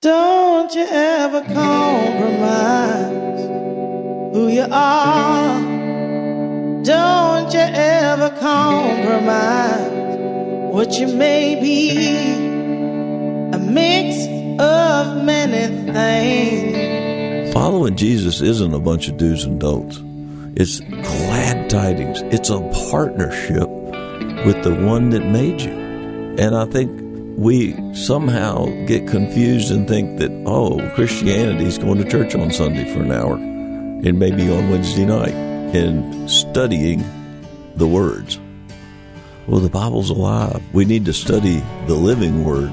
Don't you ever compromise who you are. Don't you ever compromise what you may be. A mix of many things. Following Jesus isn't a bunch of do's and don'ts. It's glad tidings. It's a partnership with the one that made you. And I think we somehow get confused and think that, oh, Christianity is going to church on Sunday for an hour and maybe on Wednesday night and studying the words. Well, the Bible's alive. We need to study the living word,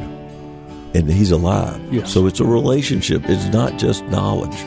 and He's alive. Yes. So it's a relationship, it's not just knowledge.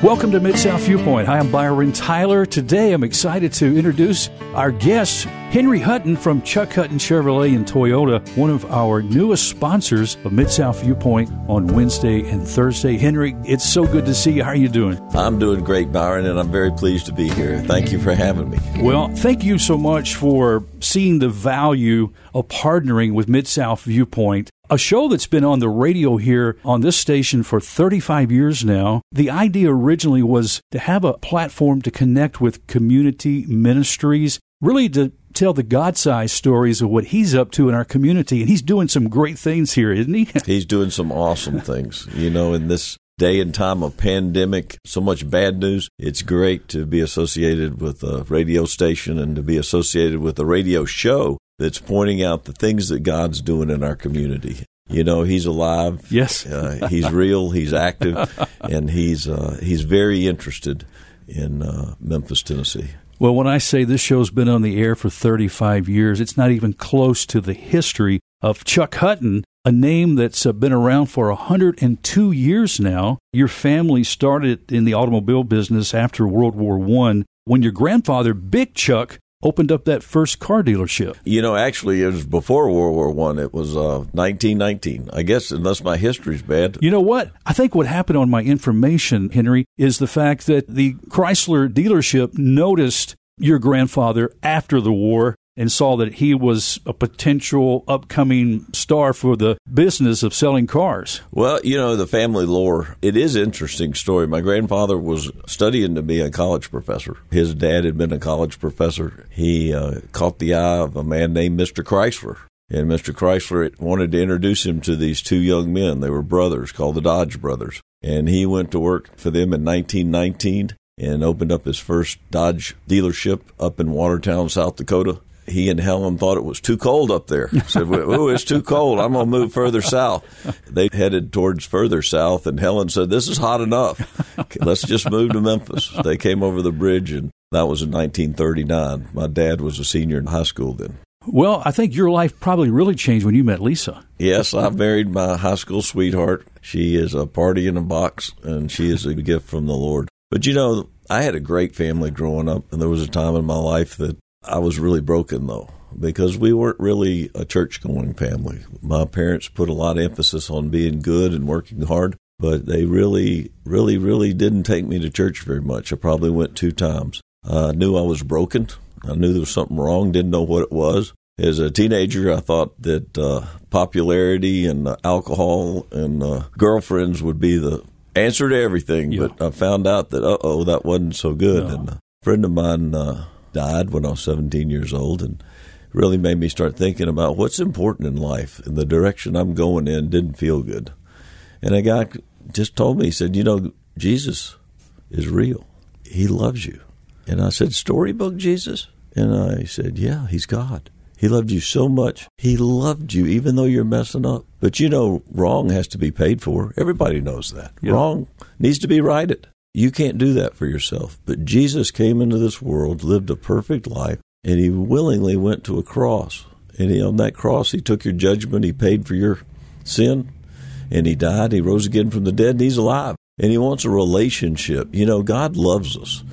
Welcome to Mid South Viewpoint. Hi, I'm Byron Tyler. Today I'm excited to introduce our guest, Henry Hutton from Chuck Hutton Chevrolet and Toyota, one of our newest sponsors of Mid South Viewpoint on Wednesday and Thursday. Henry, it's so good to see you. How are you doing? I'm doing great, Byron, and I'm very pleased to be here. Thank you for having me. Well, thank you so much for seeing the value of partnering with Mid South Viewpoint a show that's been on the radio here on this station for 35 years now. The idea originally was to have a platform to connect with community ministries, really to tell the God sized stories of what he's up to in our community. And he's doing some great things here, isn't he? He's doing some awesome things. You know, in this day and time of pandemic, so much bad news, it's great to be associated with a radio station and to be associated with a radio show that's pointing out the things that God's doing in our community. You know, he's alive. Yes, uh, he's real. He's active, and he's uh, he's very interested in uh, Memphis, Tennessee. Well, when I say this show's been on the air for 35 years, it's not even close to the history of Chuck Hutton, a name that's uh, been around for 102 years now. Your family started in the automobile business after World War I when your grandfather, Big Chuck, opened up that first car dealership? You know, actually, it was before World War One. It was uh, 1919. I guess, unless my history's bad. You know what? I think what happened on my information, Henry, is the fact that the Chrysler dealership noticed your grandfather after the war and saw that he was a potential upcoming star for the business of selling cars. Well, you know, the family lore, it is an interesting story. My grandfather was studying to be a college professor. His dad had been a college professor. He uh, caught the eye of a man named Mr. Chrysler. And Mr. Chrysler wanted to introduce him to these two young men. They were brothers called the Dodge brothers. And he went to work for them in 1919 and opened up his first Dodge dealership up in Watertown, South Dakota he and Helen thought it was too cold up there. Said, "Oh, it's too cold. I'm going to move further south." They headed towards further south, and Helen said, "This is hot enough. Let's just move to Memphis." They came over the bridge, and that was in 1939. My dad was a senior in high school then. Well, I think your life probably really changed when you met Lisa. Yes, I married my high school sweetheart. She is a party in a box, and she is a gift from the Lord. But you know, I had a great family growing up, and there was a time in my life that I was really broken though because we weren't really a church going family. My parents put a lot of emphasis on being good and working hard, but they really, really, really didn't take me to church very much. I probably went two times. I knew I was broken. I knew there was something wrong, didn't know what it was. As a teenager, I thought that uh, popularity and uh, alcohol and uh, girlfriends would be the answer to everything, Yeah. but I found out that, uh oh, that wasn't so good. No. And a friend of mine, uh, died when I was 17 years old and really made me start thinking about what's important in life and the direction I'm going in didn't feel good. And a guy just told me, he said, You know, Jesus is real. He loves you. And I said, Storybook Jesus? And I said, Yeah, he's God. He loved you so much. He loved you even though you're messing up. But you know, wrong has to be paid for. Everybody knows that. Yeah. Wrong needs to be righted. You can't do that for yourself. But Jesus came into this world, lived a perfect life, and he willingly went to a cross. And he, on that cross, he took your judgment, he paid for your sin, and he died. He rose again from the dead, and he's alive. And he wants a relationship. You know, God loves us.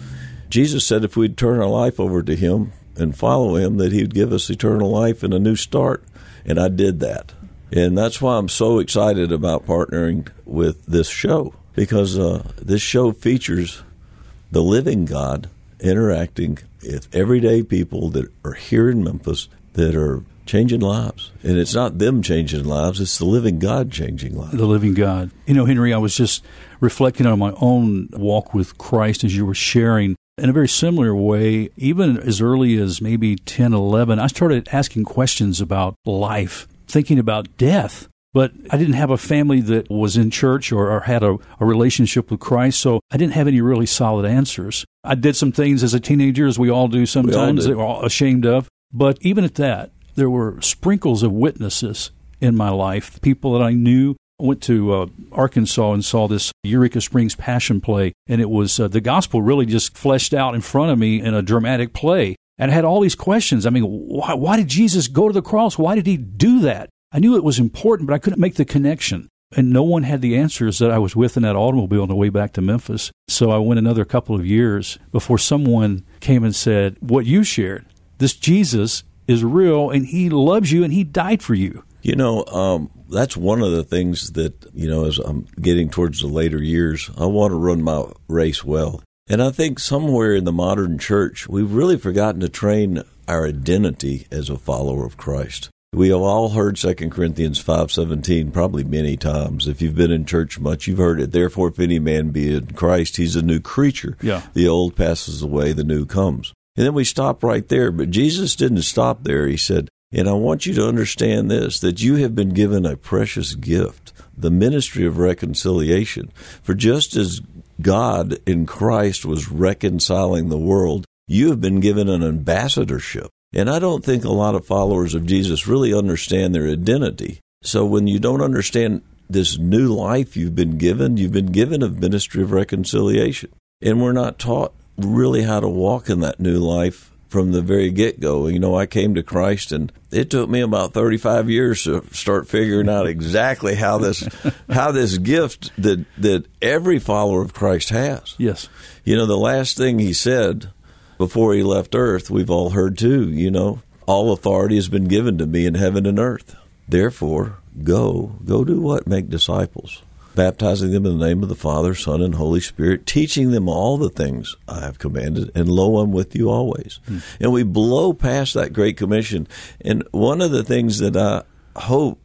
Jesus said if we'd turn our life over to him and follow him, that he would give us eternal life and a new start. And I did that. And that's why I'm so excited about partnering with this show because uh, this show features the living God interacting with everyday people that are here in Memphis that are changing lives. And it's not them changing lives, it's the living God changing lives. The living God. You know, Henry, I was just reflecting on my own walk with Christ as you were sharing. In a very similar way, even as early as maybe 10, 11, I started asking questions about life, thinking about death. But I didn't have a family that was in church or, or had a, a relationship with Christ, so I didn't have any really solid answers. I did some things as a teenager, as we all do sometimes, do. that we're all ashamed of. But even at that, there were sprinkles of witnesses in my life, people that I knew. I went to uh, Arkansas and saw this Eureka Springs Passion play, and it was uh, the gospel really just fleshed out in front of me in a dramatic play. And I had all these questions. I mean, why, why did Jesus go to the cross? Why did he do that? I knew it was important, but I couldn't make the connection. And no one had the answers that I was with in that automobile on the way back to Memphis. So I went another couple of years before someone came and said, What you shared, this Jesus is real and he loves you and he died for you. You know, um, that's one of the things that, you know, as I'm getting towards the later years, I want to run my race well. And I think somewhere in the modern church, we've really forgotten to train our identity as a follower of Christ. We have all heard 2 Corinthians 5:17 probably many times. If you've been in church much, you've heard it. Therefore if any man be in Christ, he's a new creature. Yeah. The old passes away, the new comes. And then we stop right there, but Jesus didn't stop there. He said, "And I want you to understand this that you have been given a precious gift, the ministry of reconciliation. For just as God in Christ was reconciling the world, you have been given an ambassadorship. And I don't think a lot of followers of Jesus really understand their identity. So when you don't understand this new life you've been given, you've been given a ministry of reconciliation. And we're not taught really how to walk in that new life from the very get go. You know, I came to Christ and it took me about 35 years to start figuring out exactly how this how this gift that that every follower of Christ has. Yes. You know, the last thing he said before he left earth, we've all heard too, you know, all authority has been given to me in heaven and earth. Therefore, go, go do what? Make disciples, baptizing them in the name of the Father, Son, and Holy Spirit, teaching them all the things I have commanded, and lo, I'm with you always. Hmm. And we blow past that Great Commission. And one of the things that I hope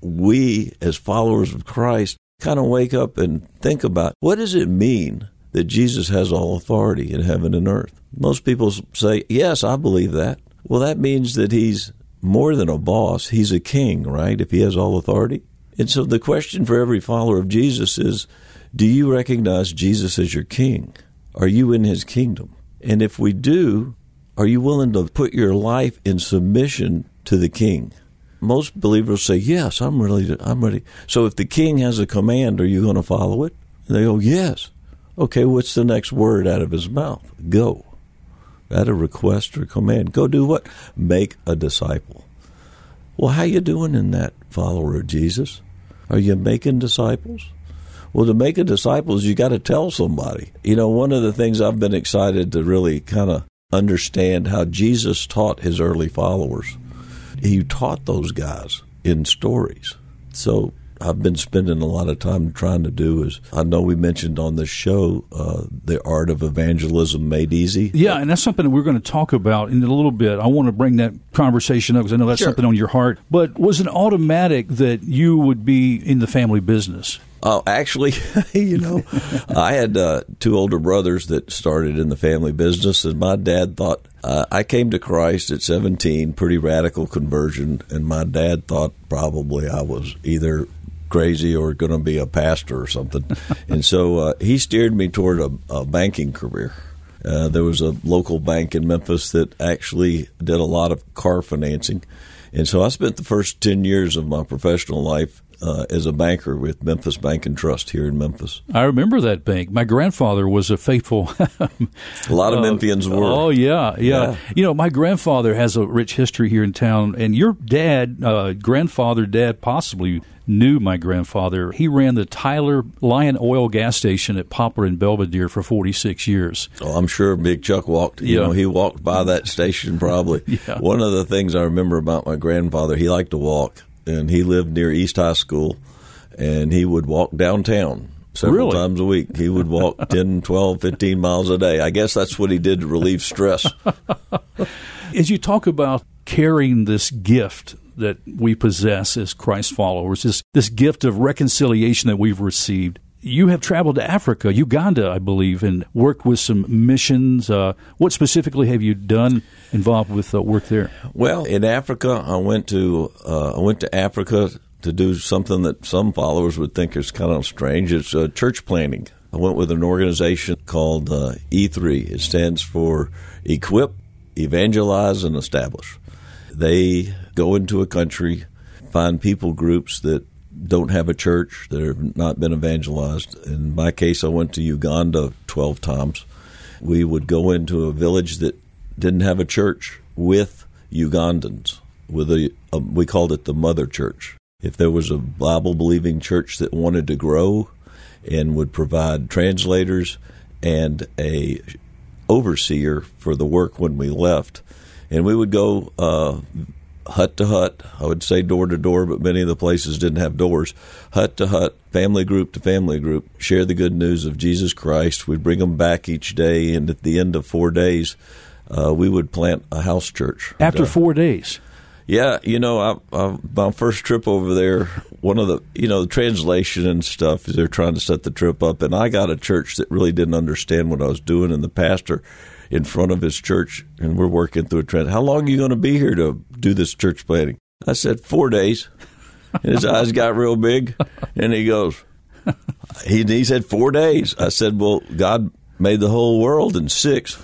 we, as followers of Christ, kind of wake up and think about what does it mean that Jesus has all authority in heaven and earth? Most people say, Yes, I believe that. Well, that means that he's more than a boss, he's a king, right? If he has all authority. And so the question for every follower of Jesus is do you recognize Jesus as your king? Are you in his kingdom? And if we do, are you willing to put your life in submission to the king? Most believers say, "Yes, I'm ready. I'm ready." So if the king has a command, are you going to follow it? And they go, "Yes." Okay, what's the next word out of his mouth? Go. That a request or command? Go do what? Make a disciple. Well, how you doing in that, follower of Jesus? Are you making disciples? Well, to make a disciples, you got to tell somebody. You know, one of the things I've been excited to really kind of understand how Jesus taught his early followers. He taught those guys in stories. So I've been spending a lot of time trying to do is I know we mentioned on this show uh, the art of evangelism made easy. Yeah, and that's something that we're going to talk about in a little bit. I want to bring that conversation up because I know that's Sure. something on your heart. But was it automatic that you would be in the family business? Oh, actually, you know, I had uh, two older brothers that started in the family business, and my dad thought uh, I came to Christ at 17, pretty radical conversion, and my dad thought probably I was either crazy or going to be a pastor or something, and so uh, he steered me toward a, a banking career. Uh, there was a local bank in Memphis that actually did a lot of car financing. And so I spent the first 10 years of my professional life uh, as a banker with Memphis Bank and Trust here in Memphis. I remember that bank. My grandfather was a faithful. A lot of Memphians were. Oh yeah, yeah, Yeah. You know, my grandfather has a rich history here in town, and your dad, uh, grandfather, dad, possibly knew my grandfather. He ran the Tyler Lion Oil gas station at Poplar and Belvedere for forty six years. Oh, I'm sure Big Chuck walked. You Yeah. know, he walked by that station probably. Yeah. One of the things I remember about my grandfather, he liked to walk, and he lived near East High School, and he would walk downtown several Really? times a week. He would walk 10, 12, 15 miles a day. I guess that's what he did to relieve stress. As you talk about carrying this gift that we possess as Christ followers, this, this gift of reconciliation that we've received. You have traveled to Africa, Uganda, I believe, and worked with some missions. Uh, what specifically have you done involved with uh, work there? Well, in Africa, I went to uh, I went to Africa to do something that some followers would think is kind of strange. It's uh, church planting. I went with an organization called uh, E3. It stands for Equip, Evangelize, and Establish. They go into a country, find people groups that don't have a church, that have not been evangelized. In my case, I went to Uganda 12 times. We would go into a village that didn't have a church with Ugandans. With a, a we called it the mother church. If there was a Bible believing church that wanted to grow and would provide translators and a overseer for the work when we left, and we would go uh, hut to hut. I would say door to door, but many of the places didn't have doors. Hut to hut, family group to family group, share the good news of Jesus Christ. We'd bring them back each day, and at the end of four days, uh, we would plant a house church. After four days. Yeah, you know, I, I, my first trip over there, one of the, you know, the translation and stuff, they're trying to set the trip up, and I got a church that really didn't understand what I was doing, and the pastor in front of his church, and we're working through a trend. How long are you going to be here to do this church planting? I said four days. And his eyes got real big, and he goes, he, he said four days. I said, well, God made the whole world in six.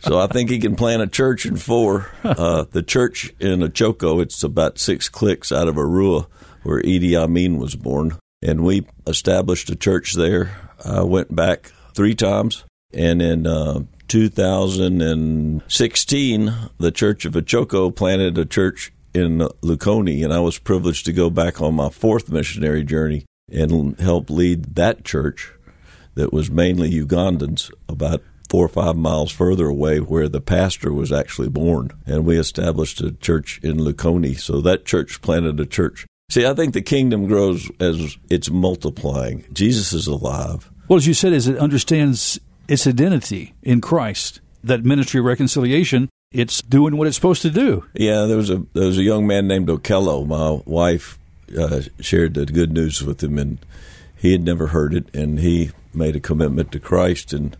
so I think he can plant a church in four. Uh, the church in Ochoko, it's about six clicks out of Arua, where Idi Amin was born. And we established a church there. I went back three times. And in uh, 2016, the Church of Ochoko planted a church in Lukoni, and I was privileged to go back on my fourth missionary journey and help lead that church that was mainly Ugandans about four or five miles further away where the pastor was actually born. And we established a church in Lukoni. So that church planted a church. See, I think the kingdom grows as it's multiplying. Jesus is alive. Well, as you said, as it understands its identity in Christ, that ministry of reconciliation, it's doing what it's supposed to do. Yeah, there was a there was a young man named Okello. My wife uh, shared the good news with him, and he had never heard it, and he made a commitment to Christ. And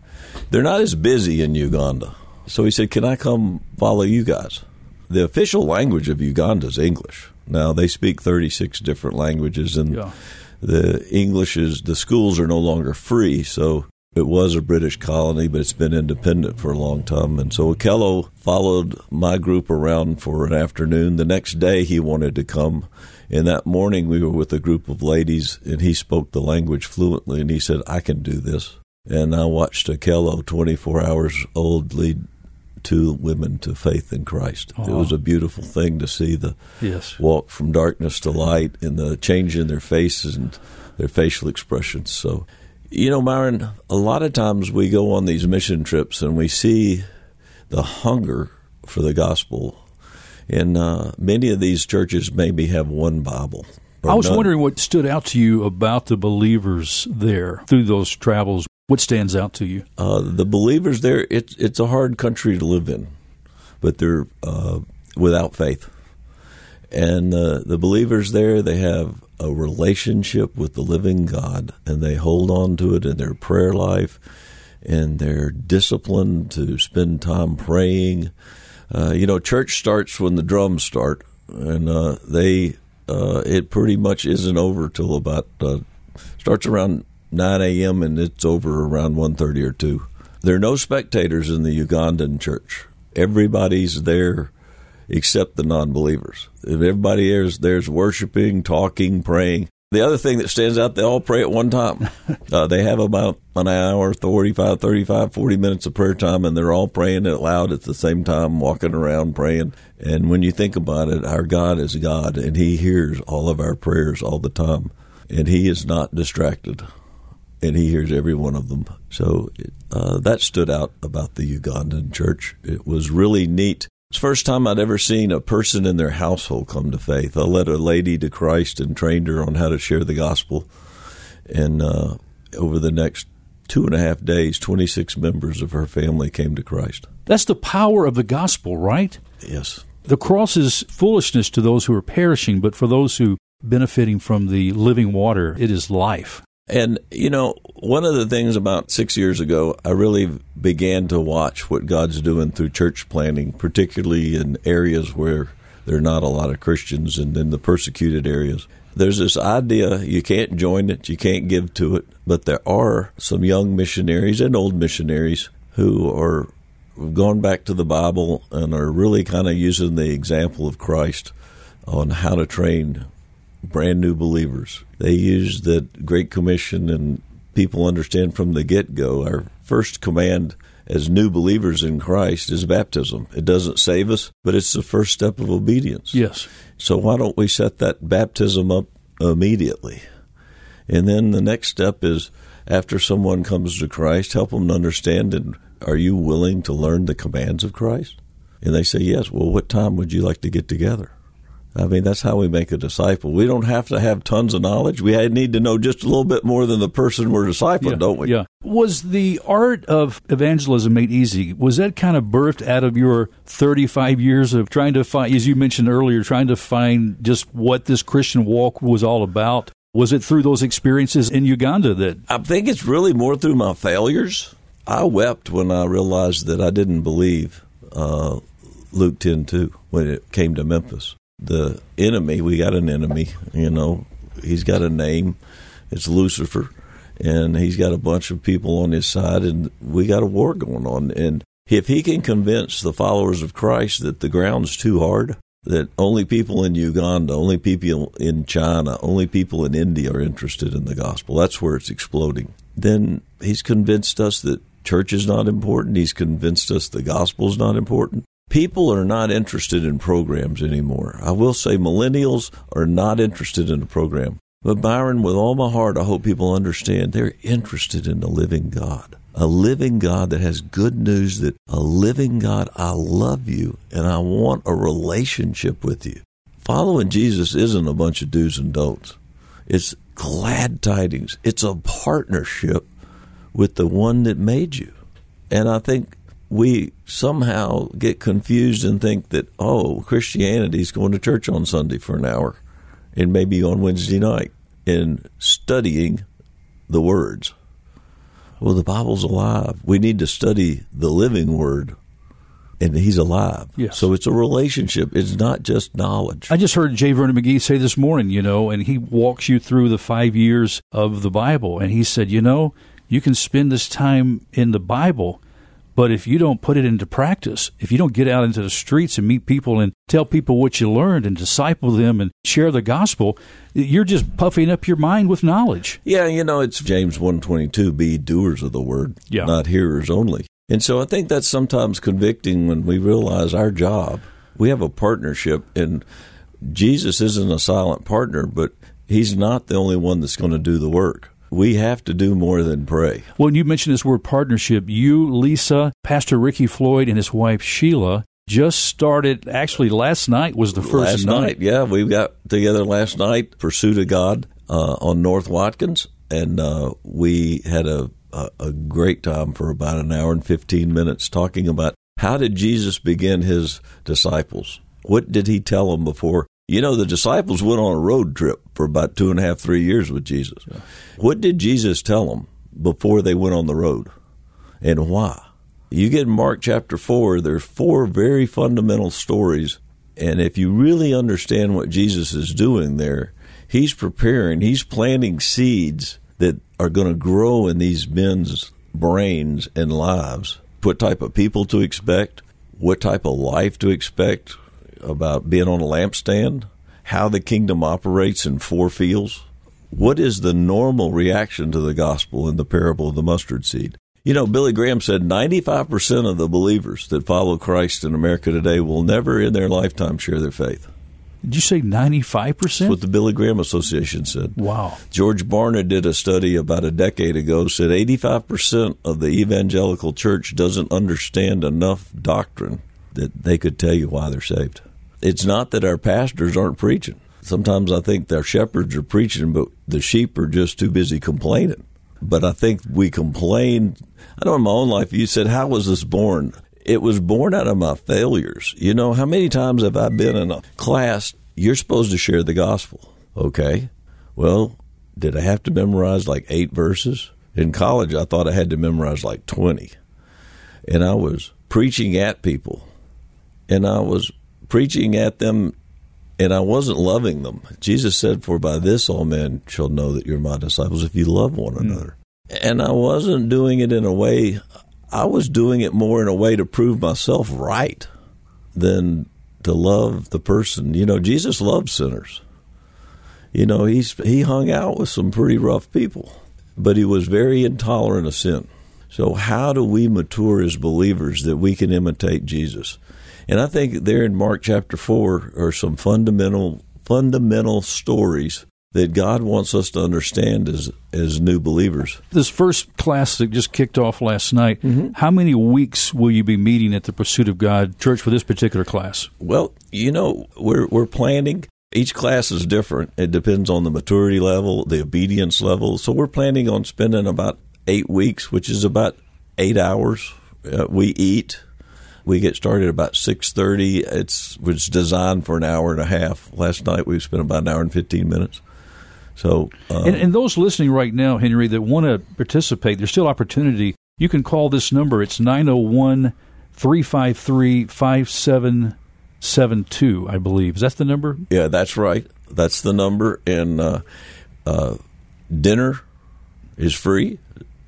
they're not as busy in Uganda, so he said, "Can I come follow you guys?" The official language of Uganda is English. Now they speak 36 different languages, and yeah. the English is the schools are no longer free, so it was a British colony, but it's been independent for a long time. And so Okello followed my group around for an afternoon. The next day, he wanted to come. And that morning, we were with a group of ladies, and he spoke the language fluently. And he said, I can do this. And I watched Okello, 24 hours old, lead two women to faith in Christ. It was a beautiful thing to see the yes. walk from darkness to light and the change in their faces and their facial expressions. So you know, Myron, a lot of times we go on these mission trips and we see the hunger for the gospel. And uh, many of these churches maybe have one Bible. I was none. wondering what stood out to you about the believers there through those travels. What stands out to you? Uh, the believers there, it's it's a hard country to live in, but they're uh, without faith. And uh, the believers there, they have a relationship with the living God and they hold on to it in their prayer life and they're disciplined to spend time praying. Uh, you know, church starts when the drums start, and uh, they uh, it pretty much isn't over till about uh, starts around nine a.m. and it's over around one thirty or two. There are no spectators in the Ugandan church. Everybody's there except the non-believers. If everybody is there's worshiping, talking, praying. The other thing that stands out, they all pray at one time. Uh, they have about an hour, 45, 35, 40 minutes of prayer time, and they're all praying it loud at the same time, walking around praying. And when you think about it, our God is God, and He hears all of our prayers all the time, and He is not distracted, and He hears every one of them. So uh, that stood out about the Ugandan church. It was really neat it's the first time I'd ever seen a person in their household come to faith. I led a lady to Christ and trained her on how to share the gospel. And uh, over the next two and a half days, 26 members of her family came to Christ. That's the power of the gospel, right? Yes. The cross is foolishness to those who are perishing, but for those who benefiting from the living water, it is life. And, you know, one of the things about six years ago, I really began to watch what God's doing through church planting, particularly in areas where there are not a lot of Christians and in the persecuted areas. There's this idea you can't join it, you can't give to it, but there are some young missionaries and old missionaries who are gone back to the Bible and are really kind of using the example of Christ on how to train brand new believers. They use the Great Commission, and people understand from the get go our first command as new believers in Christ is baptism. It doesn't save us, but it's the first step of obedience. Yes. So why don't we set that baptism up immediately? And then the next step is after someone comes to Christ, help them to understand and are you willing to learn the commands of Christ? And they say, yes. Well, what time would you like to get together? I mean, that's how we make a disciple. We don't have to have tons of knowledge. We need to know just a little bit more than the person we're discipling, yeah, don't we? Yeah. Was the art of evangelism made easy? Was that kind of birthed out of your 35 years of trying to find, as you mentioned earlier, trying to find just what this Christian walk was all about? Was it through those experiences in Uganda that? I think it's really more through my failures. I wept when I realized that I didn't believe uh, Luke 10 2 when it came to Memphis the enemy. We got an enemy, you know. He's got a name. It's Lucifer, and he's got a bunch of people on his side, and we got a war going on. And if he can convince the followers of Christ that the ground's too hard, that only people in Uganda, only people in China, only people in India are interested in the gospel, that's where it's exploding. Then he's convinced us that church is not important. He's convinced us the gospel is not important. People are not interested in programs anymore. I will say millennials are not interested in a program. But Byron, with all my heart, I hope people understand they're interested in the living God. A living God that has good news that a living God, I love you and I want a relationship with you. Following Jesus isn't a bunch of do's and don'ts. It's glad tidings. It's a partnership with the one that made you. And I think we somehow get confused and think that, oh, Christianity is going to church on Sunday for an hour and maybe on Wednesday night and studying the words. Well, the Bible's alive. We need to study the living word, and He's alive. Yes. So it's a relationship. It's not just knowledge. I just heard J. Vernon McGee say this morning, you know, and he walks you through the five years of the Bible, and he said, you know, you can spend this time in the Bible but if you don't put it into practice, if you don't get out into the streets and meet people and tell people what you learned and disciple them and share the gospel, you're just puffing up your mind with knowledge. Yeah, you know, it's James 122, be doers of the word, yeah. not hearers only. And so I think that's sometimes convicting when we realize our job, we have a partnership and Jesus isn't a silent partner, but he's not the only one that's going to do the work we have to do more than pray. When you mentioned this word partnership, you, Lisa, Pastor Ricky Floyd, and his wife Sheila just started. Actually, last night was the first last night. Yeah, we got together last night. Pursuit of God uh, on North Watkins, and uh, we had a, a a great time for about an hour and fifteen minutes talking about how did Jesus begin his disciples. What did he tell them before you know, the disciples went on a road trip for about two and a half, three years with Jesus. Yeah. What did Jesus tell them before they went on the road and why? You get in Mark chapter 4, there's four very fundamental stories. And if you really understand what Jesus is doing there, he's preparing, he's planting seeds that are going to grow in these men's brains and lives. What type of people to expect, what type of life to expect, about being on a lampstand, how the kingdom operates in four fields. What is the normal reaction to the gospel in the parable of the mustard seed? You know, Billy Graham said 95% of the believers that follow Christ in America today will never in their lifetime share their faith. Did you say 95%? That's what the Billy Graham Association said. Wow. George Barna did a study about a decade ago, said 85% of the evangelical church doesn't understand enough doctrine that they could tell you why they're saved. It's not that our pastors aren't preaching. Sometimes I think their shepherds are preaching, but the sheep are just too busy complaining. But I think we complain. I know in my own life, you said, How was this born? it was born out of my failures. You know, how many times have I been in a class? You're supposed to share the gospel. Okay. Well, did I have to memorize like eight verses? In college, I thought I had to memorize like 20. And I was preaching at people. And I was preaching at them and I wasn't loving them. Jesus said, For by this all men shall know that you're my disciples if you love one another. Mm. And I wasn't doing it in a way, I was doing it more in a way to prove myself right than to love the person. You know, Jesus loved sinners. You know, he's he hung out with some pretty rough people, but he was very intolerant of sin. So how do we mature as believers that we can imitate Jesus? And I think there in Mark chapter 4 are some fundamental fundamental stories that God wants us to understand as as new believers. This first class that just kicked off last night, mm-hmm. how many weeks will you be meeting at the Pursuit of God Church for this particular class? Well, you know, we're we're planning each class is different. It depends on the maturity level, the obedience level. So we're planning on spending about 8 weeks, which is about 8 hours. Uh, we eat we get started about six thirty. It's was designed for an hour and a half. Last night we spent about an hour and fifteen minutes. So, uh, and, and those listening right now, Henry, that want to participate, there's still opportunity. You can call this number. It's 901 353 5772, I believe. Is that the number? Yeah, that's right. That's the number. And uh, uh, dinner is free,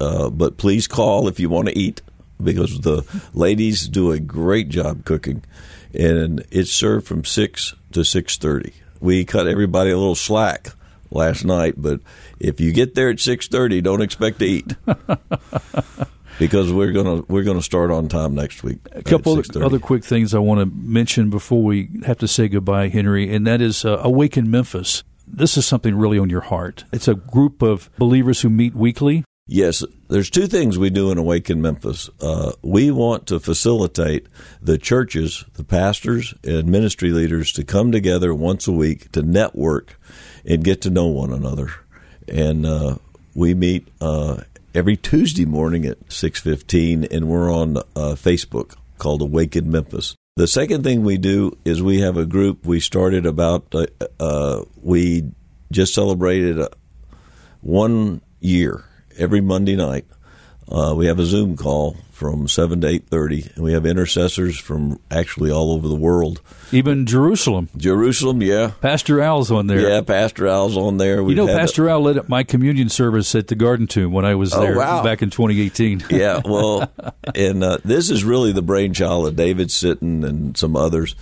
uh, but please call if you want to eat because the ladies do a great job cooking, and it's served from six to six thirty. We cut everybody a little slack last night, but if you get there at six thirty, don't expect to eat. because we're gonna we're gonna start on time next week. A couple other, quick things I want to mention before we have to say goodbye, Henry, and that is uh, Awaken Memphis. This is something really on your heart. It's a group of believers who meet weekly. Yes, there's two things we do in Awaken Memphis. Uh, we want to facilitate the churches, the pastors, and ministry leaders to come together once a week to network and get to know one another. And uh, we meet uh, every Tuesday morning at six fifteen, and we're on uh, Facebook called Awaken Memphis. The second thing we do is we have a group we started about. Uh, uh, we just celebrated one year every Monday night. Uh, we have a Zoom call from seven to eight thirty, and we have intercessors from actually all over the world, even Jerusalem. Jerusalem, yeah. Pastor Al's on there. Yeah, Pastor Al's on there. We've you know, Pastor a, Al led my communion service at the Garden Tomb when I was oh, there wow. back in 2018. yeah, well, and uh, this is really the brainchild of David Sitton and some others.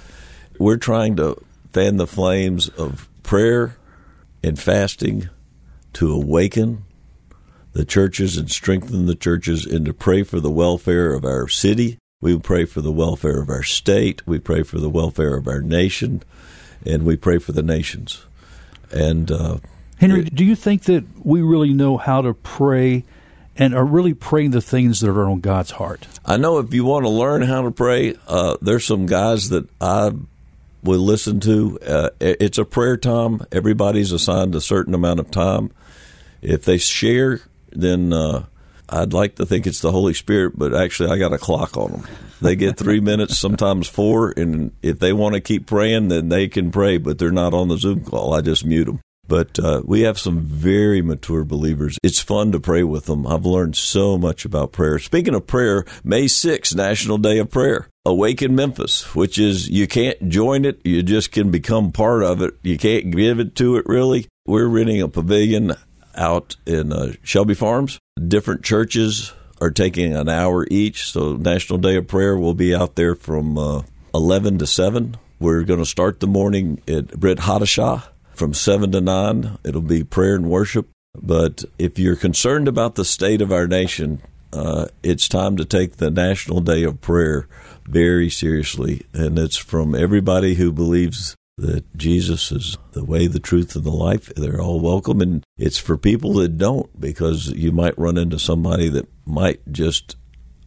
We're trying to fan the flames of prayer and fasting to awaken the churches and strengthen the churches and to pray for the welfare of our city. We pray for the welfare of our state. We pray for the welfare of our nation, and we pray for the nations. And uh, Henry, do you think that we really know how to pray and are really praying the things that are on God's heart? I know if you want to learn how to pray, uh, there's some guys that I will listen to. Uh, it's a prayer time. Everybody's assigned a certain amount of time. If they share then uh, I'd like to think it's the Holy Spirit, but actually I got a clock on them. They get three minutes, sometimes four, and if they want to keep praying, then they can pray, but they're not on the Zoom call. I just mute them. But uh, we have some very mature believers. It's fun to pray with them. I've learned so much about prayer. Speaking of prayer, May 6th, National Day of Prayer. Awaken Memphis, which is you can't join it, you just can become part of it. You can't give it to it really. We're renting a pavilion out in uh, Shelby Farms. Different churches are taking an hour each. So National Day of Prayer will be out there from uh, 11 to 7. We're going to start the morning at Brit Hadashah from 7 to 9. It'll be prayer and worship. But if you're concerned about the state of our nation, uh, it's time to take the National Day of Prayer very seriously. And it's from everybody who believes that Jesus is the way, the truth, and the life. They're all welcome. And it's for people that don't, because you might run into somebody that might just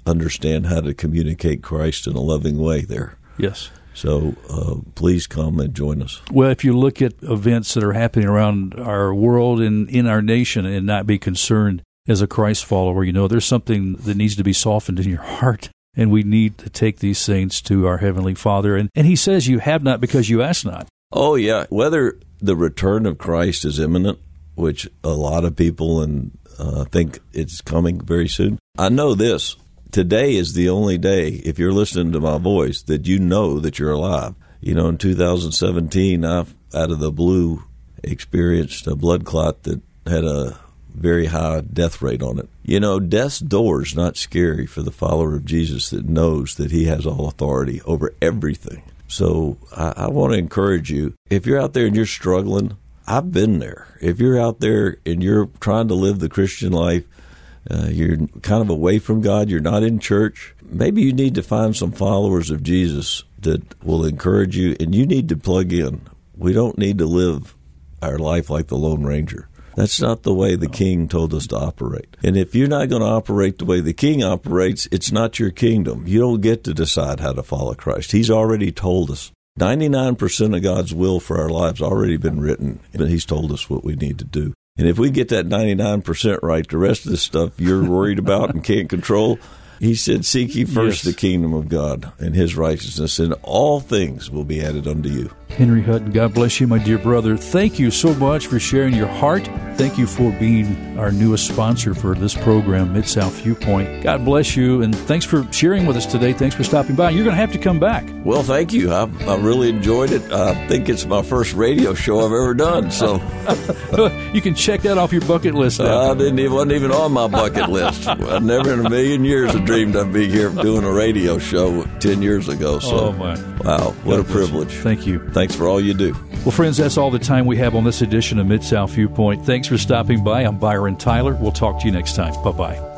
understand how to communicate Christ in a loving way there. Yes. So uh, please come and join us. Well, if you look at events that are happening around our world and in our nation and not be concerned as a Christ follower, you know, there's something that needs to be softened in your heart And we need to take these things to our Heavenly Father. And, and He says, You have not because you ask not. Oh, yeah. Whether the return of Christ is imminent, which a lot of people and uh, think it's coming very soon. I know this. Today is the only day, if you're listening to my voice, that you know that you're alive. You know, in 2017, I, out of the blue, experienced a blood clot that had a very high death rate on it. You know, death's door is not scary for the follower of Jesus that knows that he has all authority over everything. So I, I want to encourage you if you're out there and you're struggling, I've been there. If you're out there and you're trying to live the Christian life, uh, you're kind of away from God, you're not in church, maybe you need to find some followers of Jesus that will encourage you, and you need to plug in. We don't need to live our life like the Lone Ranger. That's not the way the king told us to operate. And if you're not going to operate the way the king operates, it's not your kingdom. You don't get to decide how to follow Christ. He's already told us. 99% of God's will for our lives already been written, and He's told us what we need to do. And if we get that 99% right, the rest of the stuff you're worried about and can't control, he said, Seek ye first yes. the kingdom of God and his righteousness, and all things will be added unto you. Henry Hutton, God bless you, my dear brother. Thank you so much for sharing your heart. Thank you for being our newest sponsor for this program, Mid South Viewpoint. God bless you, and thanks for sharing with us today. Thanks for stopping by. You're going to have to come back. Well, thank you. I, I really enjoyed it. I think it's my first radio show I've ever done. So you can check that off your bucket list. Now. I didn't even wasn't even on my bucket list. I never in a million years have dreamed I'd be here doing a radio show ten years ago. So, oh my. Wow, what God a privilege! Thank you. Thanks for all you do. Well, friends, that's all the time we have on this edition of Mid South Viewpoint. Thanks for stopping by. I'm Byron Tyler. We'll talk to you next time. Bye bye.